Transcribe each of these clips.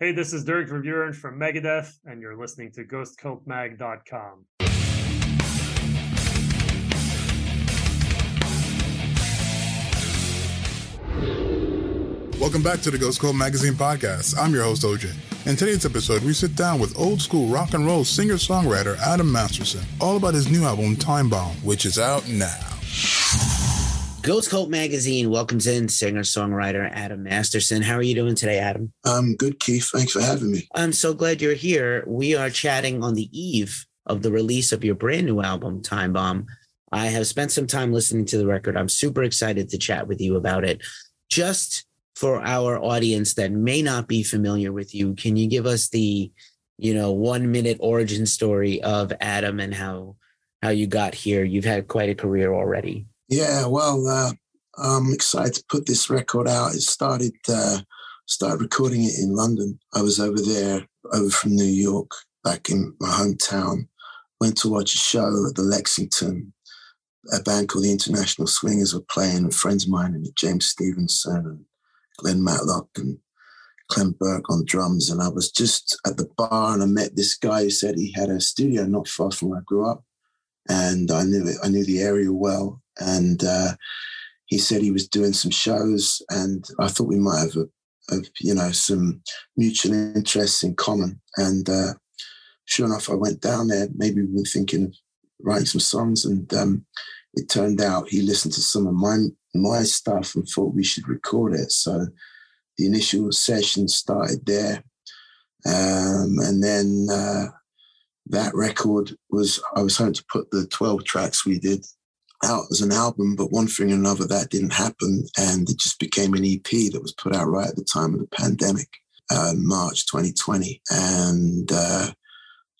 Hey, this is Dirk Verbeuren from Megadeth, and you're listening to GhostCultMag.com. Welcome back to the Ghost Cult Magazine podcast. I'm your host, OJ. In today's episode, we sit down with old school rock and roll singer songwriter Adam Masterson, all about his new album, Time Bomb, which is out now. Ghost Cult Magazine welcomes in singer songwriter Adam Masterson. How are you doing today, Adam? I'm good, Keith. Thanks for having me. I'm so glad you're here. We are chatting on the eve of the release of your brand new album, Time Bomb. I have spent some time listening to the record. I'm super excited to chat with you about it. Just for our audience that may not be familiar with you, can you give us the, you know, one minute origin story of Adam and how how you got here? You've had quite a career already. Yeah, well, uh, I'm excited to put this record out. It started uh, started recording it in London. I was over there, over from New York, back in my hometown. Went to watch a show at the Lexington. A band called the International Swingers were playing. And friends of mine, and James Stevenson and Glen Matlock and Clem Burke on drums. And I was just at the bar and I met this guy who said he had a studio not far from where I grew up. And I knew it, I knew the area well and uh, he said he was doing some shows, and I thought we might have, a, a you know, some mutual interests in common. And uh, sure enough, I went down there. Maybe we were thinking of writing some songs, and um, it turned out he listened to some of my my stuff and thought we should record it. So the initial session started there, um, and then. Uh, that record was I was hoping to put the 12 tracks we did out as an album, but one thing or another that didn't happen, and it just became an EP that was put out right at the time of the pandemic, uh, March 2020. And uh,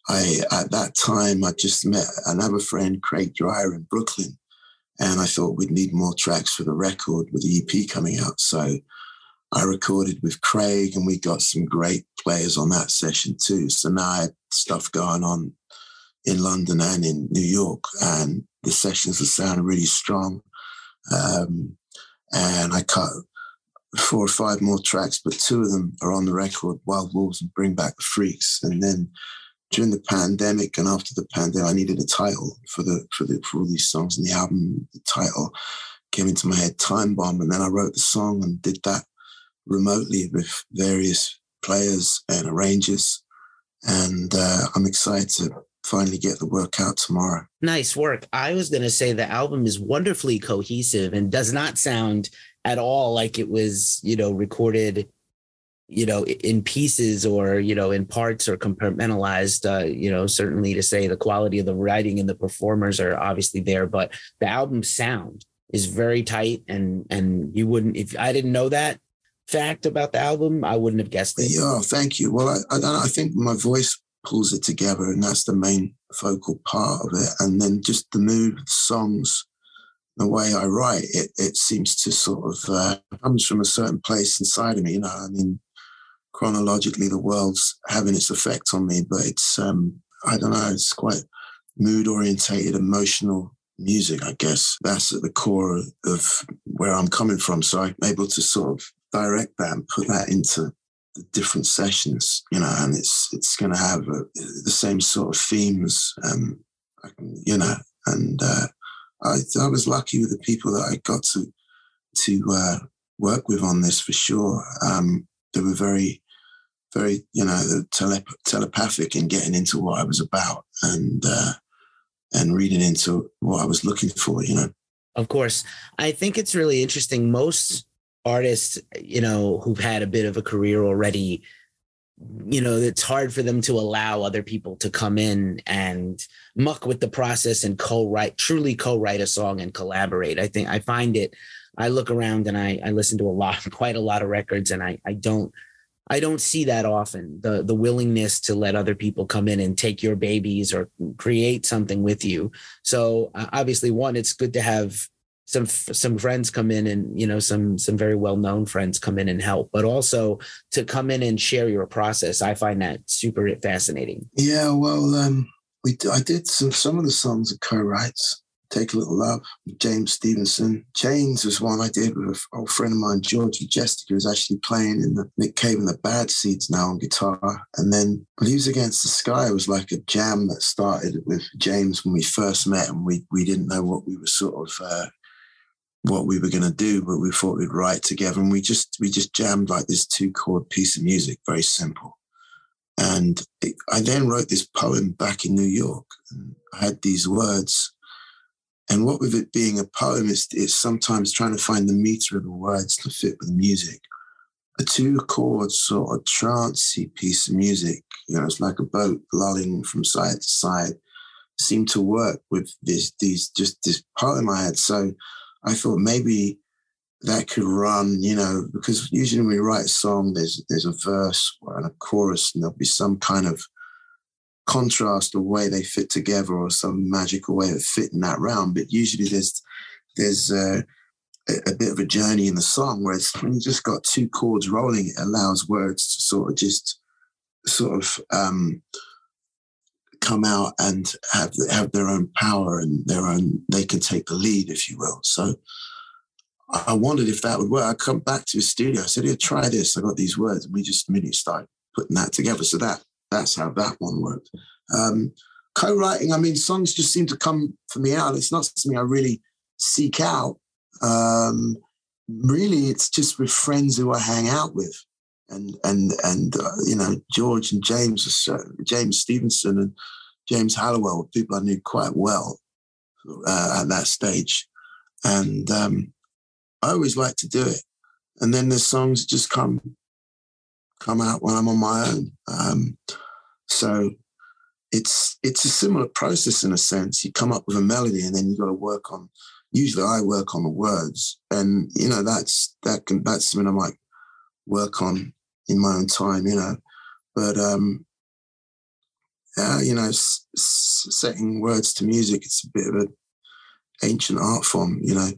I, at that time, I just met another friend, Craig Dreyer, in Brooklyn, and I thought we'd need more tracks for the record with the EP coming out. So I recorded with Craig, and we got some great players on that session too. So now I had stuff going on in London and in New York, and the sessions are sounding really strong. Um, and I cut four or five more tracks, but two of them are on the record, Wild Wolves and Bring Back the Freaks. And then during the pandemic and after the pandemic, I needed a title for the for the for all these songs and the album. The title came into my head, Time Bomb, and then I wrote the song and did that remotely with various players and arrangers. And uh, I'm excited to finally get the work out tomorrow. Nice work. I was going to say the album is wonderfully cohesive and does not sound at all like it was, you know, recorded, you know, in pieces or, you know, in parts or compartmentalized. Uh, you know, certainly to say the quality of the writing and the performers are obviously there, but the album sound is very tight and and you wouldn't if I didn't know that fact about the album, I wouldn't have guessed it. Yeah, thank you. Well, I, I, I think my voice pulls it together, and that's the main focal part of it. And then just the mood, the songs, the way I write, it it seems to sort of uh, comes from a certain place inside of me. You know, I mean, chronologically, the world's having its effect on me, but it's um, I don't know, it's quite mood orientated, emotional music. I guess that's at the core of where I'm coming from. So I'm able to sort of direct that and put that into the different sessions, you know, and it's it's going to have a, the same sort of themes, um, you know, and uh, I I was lucky with the people that I got to to uh, work with on this for sure. Um, they were very very you know telep- telepathic in getting into what I was about and uh, and reading into what I was looking for, you know. Of course, I think it's really interesting. Most artists, you know, who've had a bit of a career already, you know, it's hard for them to allow other people to come in and muck with the process and co-write, truly co-write a song and collaborate. I think I find it, I look around and I, I listen to a lot, quite a lot of records and I, I don't, I don't see that often. The the willingness to let other people come in and take your babies or create something with you. So uh, obviously, one, it's good to have some some friends come in and you know some some very well known friends come in and help but also to come in and share your process i find that super fascinating yeah well um we i did some some of the songs are co-writes Take a Little Love, James Stevenson. Chains was one I did with an old friend of mine, George Vjestica, who's actually playing in the Nick Cave and the Bad Seeds now on guitar. And then Leaves Against the Sky was like a jam that started with James when we first met and we, we didn't know what we were sort of uh, what we were going to do, but we thought we'd write together. And we just we just jammed like this two chord piece of music, very simple. And it, I then wrote this poem back in New York. And I had these words and what with it being a poem is, is sometimes trying to find the meter of the words to fit with the music. A two chord sort of trancey piece of music, you know, it's like a boat lolling from side to side, seemed to work with this these just this poem I had. So I thought maybe that could run, you know, because usually when we write a song, there's there's a verse and a chorus, and there'll be some kind of contrast or way they fit together or some magical way of fitting that round. But usually there's there's a, a, bit of a journey in the song, whereas when you just got two chords rolling, it allows words to sort of just sort of um, come out and have have their own power and their own they can take the lead, if you will. So I wondered if that would work. I come back to the studio. I said, "Yeah, try this." I got these words, and we just immediately started putting that together. So that that's how that one worked. Um, co-writing, I mean, songs just seem to come for me out. It's not something I really seek out. Um, really, it's just with friends who I hang out with, and and and uh, you know George and James, James Stevenson and James Hallawell, were people I knew quite well uh, at that stage, and um, I always like to do it. And then the songs just come come out when I'm on my own. Um, so it's it's a similar process in a sense. You come up with a melody and then you got to work on. Usually, I work on the words, and you know that's that can that's something I might work on in my own time. You know, but um, yeah, you know, s- s- setting words to music, it's a bit of an ancient art form. You know,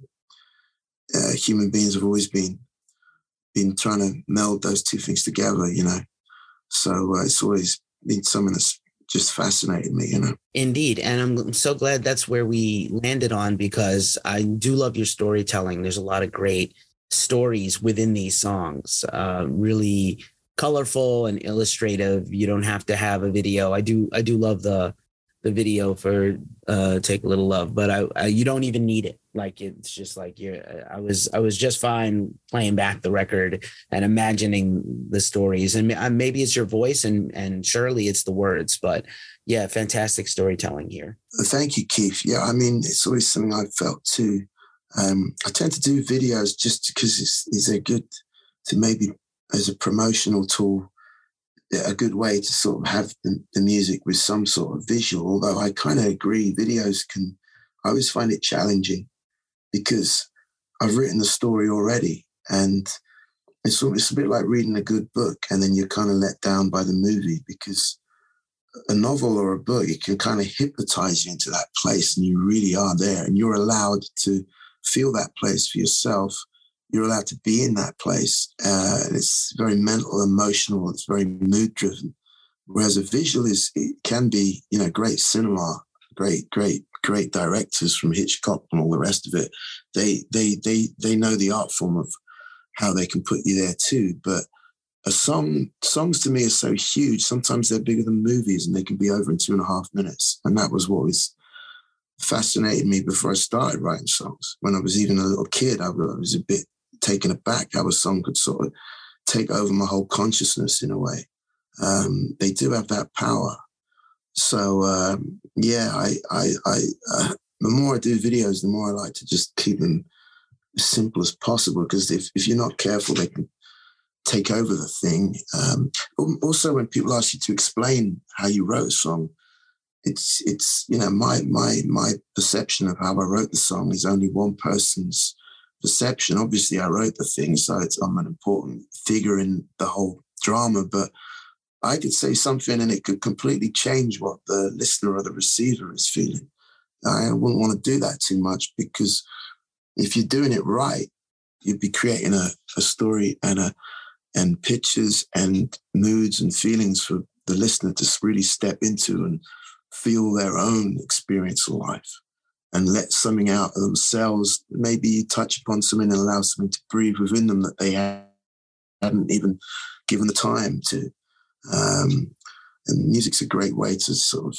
uh, human beings have always been been trying to meld those two things together, you know. So uh, it's always been something that's just fascinated me, you know. Indeed. And I'm so glad that's where we landed on because I do love your storytelling. There's a lot of great stories within these songs, uh, really colorful and illustrative. You don't have to have a video. I do, I do love the, the video for uh, "Take a Little Love," but I, I, you don't even need it. Like it's just like you're. I was I was just fine playing back the record and imagining the stories, and uh, maybe it's your voice, and and surely it's the words. But yeah, fantastic storytelling here. Thank you, Keith. Yeah, I mean it's always something I've felt too. Um, I tend to do videos just because it's, it's a good to maybe as a promotional tool a good way to sort of have the, the music with some sort of visual. Although I kind of agree, videos can, I always find it challenging because I've written the story already. And it's, it's a bit like reading a good book and then you're kind of let down by the movie because a novel or a book, it can kind of hypnotize you into that place and you really are there and you're allowed to feel that place for yourself you're allowed to be in that place. Uh, it's very mental, emotional. It's very mood driven. Whereas a visual is it can be, you know, great cinema, great, great, great directors from Hitchcock and all the rest of it. They they they they know the art form of how they can put you there too. But a song songs to me are so huge. Sometimes they're bigger than movies and they can be over in two and a half minutes. And that was what was fascinated me before I started writing songs. When I was even a little kid, I was a bit taken aback how a song could sort of take over my whole consciousness in a way. Um, they do have that power. So um, yeah, I, I, I uh, the more I do videos, the more I like to just keep them as simple as possible because if, if you're not careful, they can take over the thing. Um, also, when people ask you to explain how you wrote a song, it's it's you know my my my perception of how I wrote the song is only one person's perception. Obviously, I wrote the thing, so it's I'm an important figure in the whole drama, but I could say something and it could completely change what the listener or the receiver is feeling. I wouldn't want to do that too much because if you're doing it right, you'd be creating a, a story and a and pictures and moods and feelings for the listener to really step into and feel their own experience of life. and let something out of themselves. Maybe you touch upon something and allow something to breathe within them that they hadn't even given the time to. Um, and music's a great way to sort of,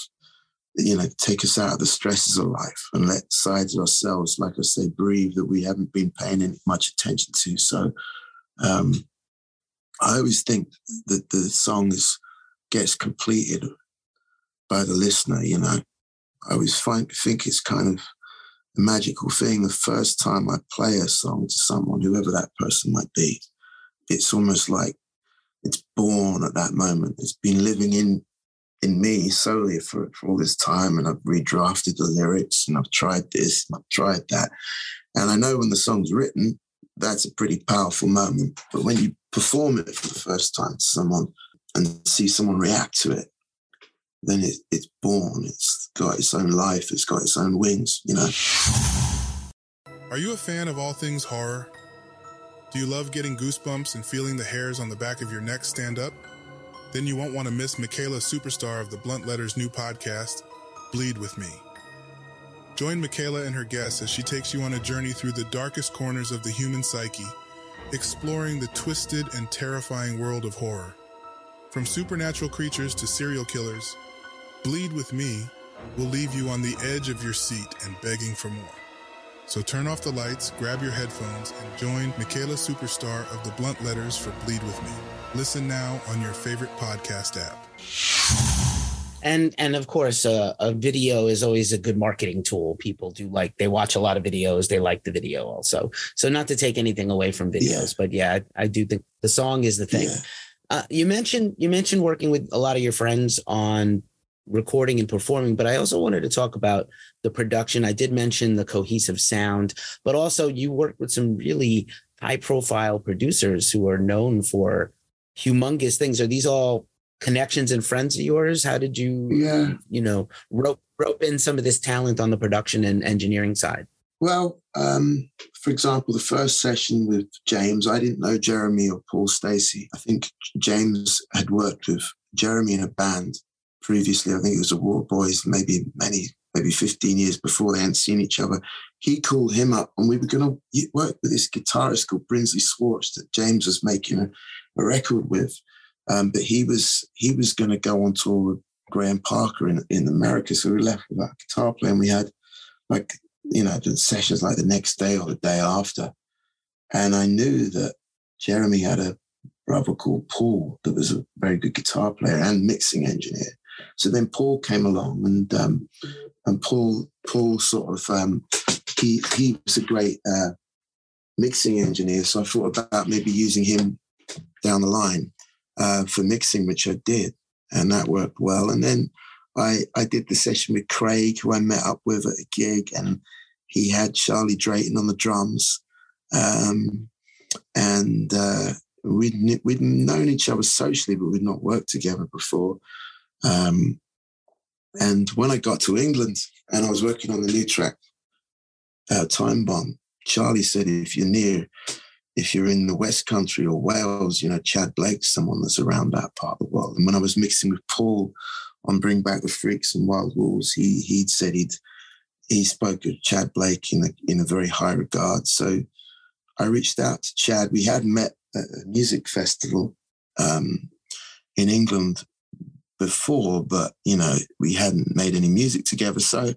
you know, take us out of the stresses of life and let sides of ourselves, like I say, breathe that we haven't been paying much attention to. So um, I always think that the song is, gets completed by the listener, you know. I always find think it's kind of a magical thing. The first time I play a song to someone, whoever that person might be, it's almost like it's born at that moment. It's been living in in me solely for, for all this time, and I've redrafted the lyrics, and I've tried this, and I've tried that, and I know when the song's written, that's a pretty powerful moment. But when you perform it for the first time to someone and see someone react to it, then it, it's born. It's got its own life. It's got its own wings, you know. Are you a fan of all things horror? Do you love getting goosebumps and feeling the hairs on the back of your neck stand up? Then you won't want to miss Michaela Superstar of the Blunt Letters new podcast, Bleed With Me. Join Michaela and her guests as she takes you on a journey through the darkest corners of the human psyche, exploring the twisted and terrifying world of horror. From supernatural creatures to serial killers, Bleed With Me will leave you on the edge of your seat and begging for more. So turn off the lights, grab your headphones, and join Michaela Superstar of the Blunt Letters for Bleed With Me. Listen now on your favorite podcast app. And and of course, uh, a video is always a good marketing tool. People do like they watch a lot of videos. They like the video also. So not to take anything away from videos, yeah. but yeah, I, I, do think the song is the thing. Yeah. Uh, you mentioned you mentioned working with a lot of your friends on recording and performing, but I also wanted to talk about the production. I did mention the cohesive sound, but also you worked with some really high profile producers who are known for humongous things. Are these all connections and friends of yours? How did you, yeah. you know, rope rope in some of this talent on the production and engineering side? Well, um, for example, the first session with James, I didn't know Jeremy or Paul Stacey. I think James had worked with Jeremy in a band previously. I think it was a Waterboys, maybe many, maybe 15 years before they hadn't seen each other. He called him up and we were going to work with this guitarist called Brinsley Schwarz that James was making a, a record with. Um, but he was he was going to go on tour with Graham Parker in, in America. So we left with that guitar player and we had like, you know, the sessions like the next day or the day after. And I knew that Jeremy had a brother called Paul that was a very good guitar player and mixing engineer. So then Paul came along, and um, and Paul Paul sort of um, he he was a great uh, mixing engineer. So I thought about maybe using him down the line uh, for mixing, which I did, and that worked well. And then I I did the session with Craig, who I met up with at a gig, and he had Charlie Drayton on the drums. Um, and uh, we'd we'd known each other socially, but we'd not worked together before. Um, and when I got to England and I was working on the new track, uh, Time Bomb, Charlie said, if you're near, if you're in the West Country or Wales, you know, Tchad Blake's someone that's around that part of the world. And when I was mixing with Paul on Bring Back the Freaks and Wild Wolves, he he'd said he'd he spoke of Tchad Blake in a, in a very high regard. So I reached out to Tchad. We had met at a music festival um, in England before, but you know, we hadn't made any music together. So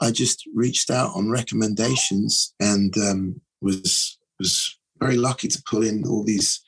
I just reached out on recommendations and um, was was very lucky to pull in all these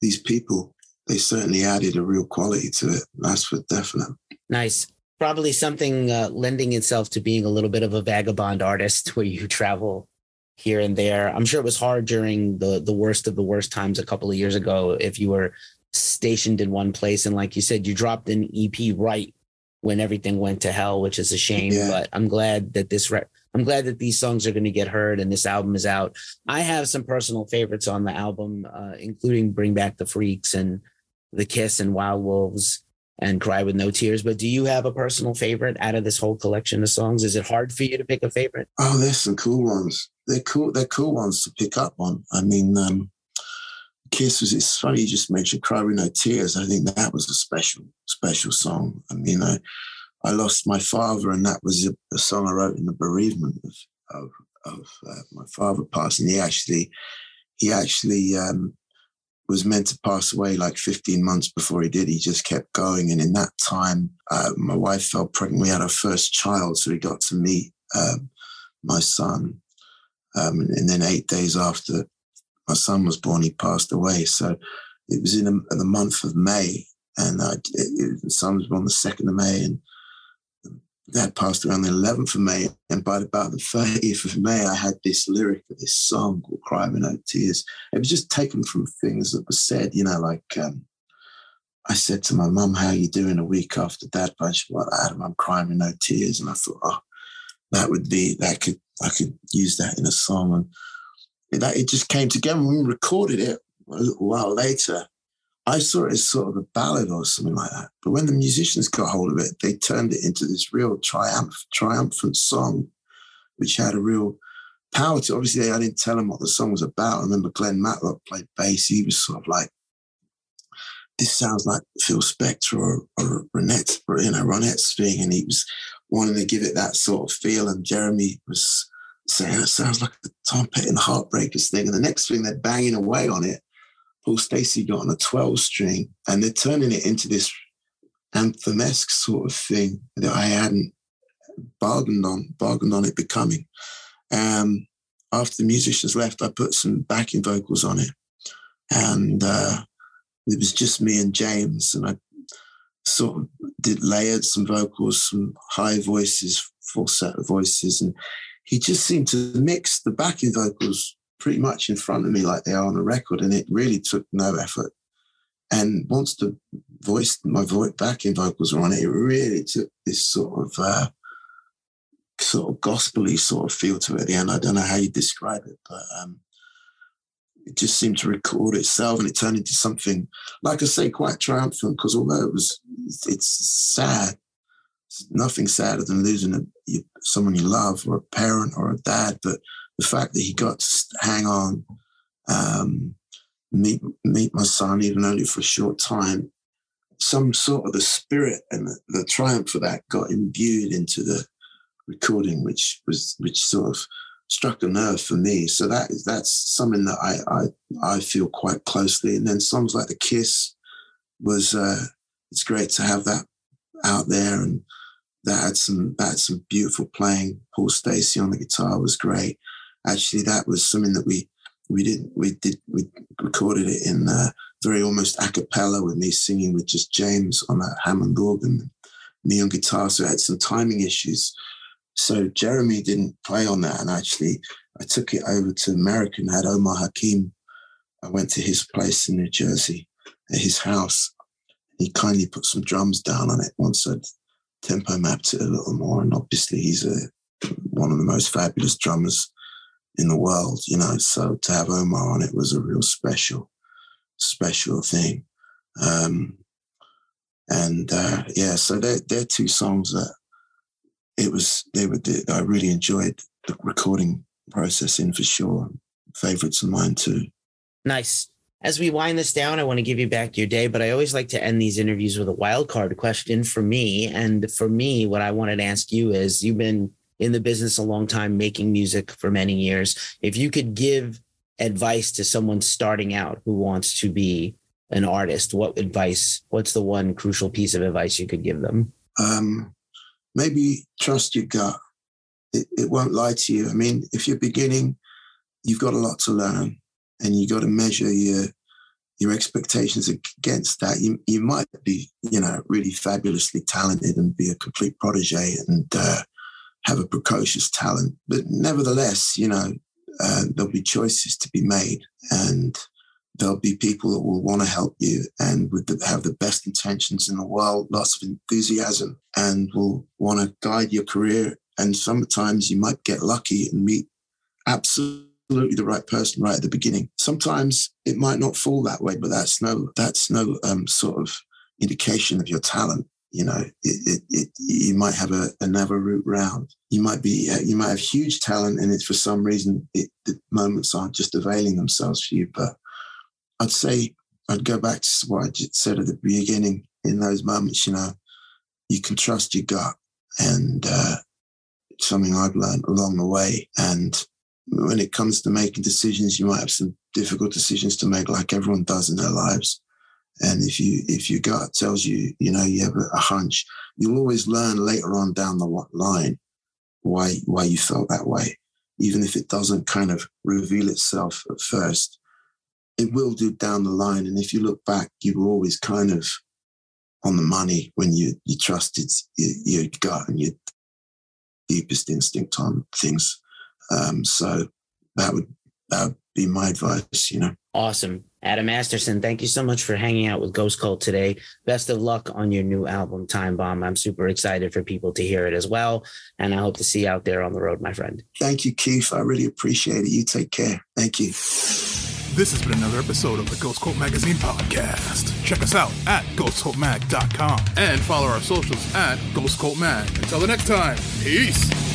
these people. They certainly added a real quality to it. That's for definite. Nice. Probably something uh, lending itself to being a little bit of a vagabond artist, where you travel here and there. I'm sure it was hard during the the worst of the worst times a couple of years ago. If you were stationed in one place. And like you said, you dropped an EP right when everything went to hell, which is a shame. Yeah. But I'm glad that this re- I'm glad that these songs are going to get heard and this album is out. I have some personal favorites on the album, uh, including Bring Back the Freaks and The Kiss and Wild Wolves and Cry with No Tears. But do you have a personal favorite out of this whole collection of songs? Is it hard for you to pick a favorite? Oh, there's some cool ones. They're cool. They're cool ones to pick up on. I mean, um, Kiss was, it's funny you just mentioned Cry With No Tears. I think that was a special, special song. I mean, I, I lost my father, and that was a, a song I wrote in the bereavement of of, of uh, my father passing. He actually he actually um, was meant to pass away like 15 months before he did. He just kept going, and in that time, uh, my wife fell pregnant. We had our first child, so we got to meet um, my son. Um, and then eight days after my son was born, he passed away. So it was in, a, the month of May, and uh, it, it, the son was born the second of May, and that passed around the 11th of May. And by about the 30th of May, I had this lyric of this song called Cry No Tears. It was just taken from things that were said, you know, like um, I said to my mum, How you doing a week after that? Bunch what Adam, I'm crying with no tears. And I thought, oh, that would be that could I could use that in a song. And that it just came together. When we recorded it a little while later, I saw it as sort of a ballad or something like that. But when the musicians got hold of it, they turned it into this real triumph, triumphant song, which had a real power to. Obviously, I didn't tell them what the song was about. I remember Glen Matlock played bass. He was sort of like, "This sounds like Phil Spector or, or Ronette, or, you know, Ronette's thing," and he was wanting to give it that sort of feel. And Jeremy was saying, "It sounds like the Tom Petty and the Heartbreakers thing." And the next thing, they're banging away on it Paul Stacey got on a 12 string and they're turning it into this anthem-esque sort of thing that I hadn't bargained on, bargained on it becoming. Um, after the musicians left, I put some backing vocals on it. And uh, it was just me and James. And I sort of did layered some vocals, some high voices, falsetto voices. And he just seemed to mix the backing vocals pretty much in front of me like they are on a record, and it really took no effort. And once the voice, my voice backing vocals were on it, it really took this sort of uh, sort of gospely sort of feel to it at the end. I don't know how you describe it, but um, it just seemed to record itself, and it turned into something, like I say, quite triumphant. Because although it was, it's sad. Nothing sadder than losing a, someone you love, or a parent, or a dad. But the fact that he got to hang on, um, meet meet my son even only for a short time, some sort of the spirit and the, the triumph of that got imbued into the recording, which was which sort of struck a nerve for me. So that is that's something that I I I feel quite closely. And then songs like the Kiss was uh, it's great to have that out there and that had some that had some beautiful playing. Paul Stacey on the guitar was great actually that was something that we we did we did we recorded it in very almost a cappella with me singing with just James on a Hammond organ, me on guitar. So I had some timing issues. So Jeremy didn't play on that, and actually I took it over to America and had Omar Hakim. I went to his place in New Jersey, at his house. He kindly put some drums down on it once I'd tempo mapped it a little more. And obviously, he's a one of the most fabulous drummers in the world, you know. So to have Omar on it was a real special, special thing. Um, and uh, yeah, so they're, they're two songs that it was, they were, I really enjoyed the recording process in for sure. Favorites of mine too. Nice. As we wind this down, I want to give you back your day, but I always like to end these interviews with a wild card question for me. And for me, what I wanted to ask you is you've been in the business a long time, making music for many years. If you could give advice to someone starting out who wants to be an artist, what advice, what's the one crucial piece of advice you could give them? Um, maybe trust your gut. It, it won't lie to you. I mean, if you're beginning, you've got a lot to learn and you got to measure your your expectations against that. You you might be, you know, really fabulously talented and be a complete protege and uh, have a precocious talent. But nevertheless, you know, uh, there'll be choices to be made and there'll be people that will want to help you and would have the best intentions in the world, lots of enthusiasm, and will want to guide your career. And sometimes you might get lucky and meet absolutely the right person right at the beginning. Sometimes it might not fall that way, but that's no that's no um, sort of indication of your talent you know it, it, it, you might have a, another route round you might be uh, you might have huge talent and it's for some reason it, the moments aren't just availing themselves for you but i'd say i'd go back to what i said at the beginning in those moments you know you can trust your gut. And uh, something I've learned along the way. And when it comes to making decisions, you might have some difficult decisions to make, like everyone does in their lives. And if you if your gut tells you, you know, you have a, hunch, you'll always learn later on down the line why why you felt that way, even if it doesn't kind of reveal itself at first. It will do down the line, and if you look back, you were always kind of on the money when you you trusted your, your gut and your deepest instinct on things. Um, so that would that would be my advice. You know. Awesome. Adam Masterson, thank you so much for hanging out with Ghost Cult today. Best of luck on your new album, Time Bomb. I'm super excited for people to hear it as well. And I hope to see you out there on the road, my friend. Thank you, Keith. I really appreciate it. You take care. Thank you. This has been another episode of the Ghost Cult Magazine podcast. Check us out at ghostcultmag.com and follow our socials at Ghost Cult Mag. Until the next time, peace.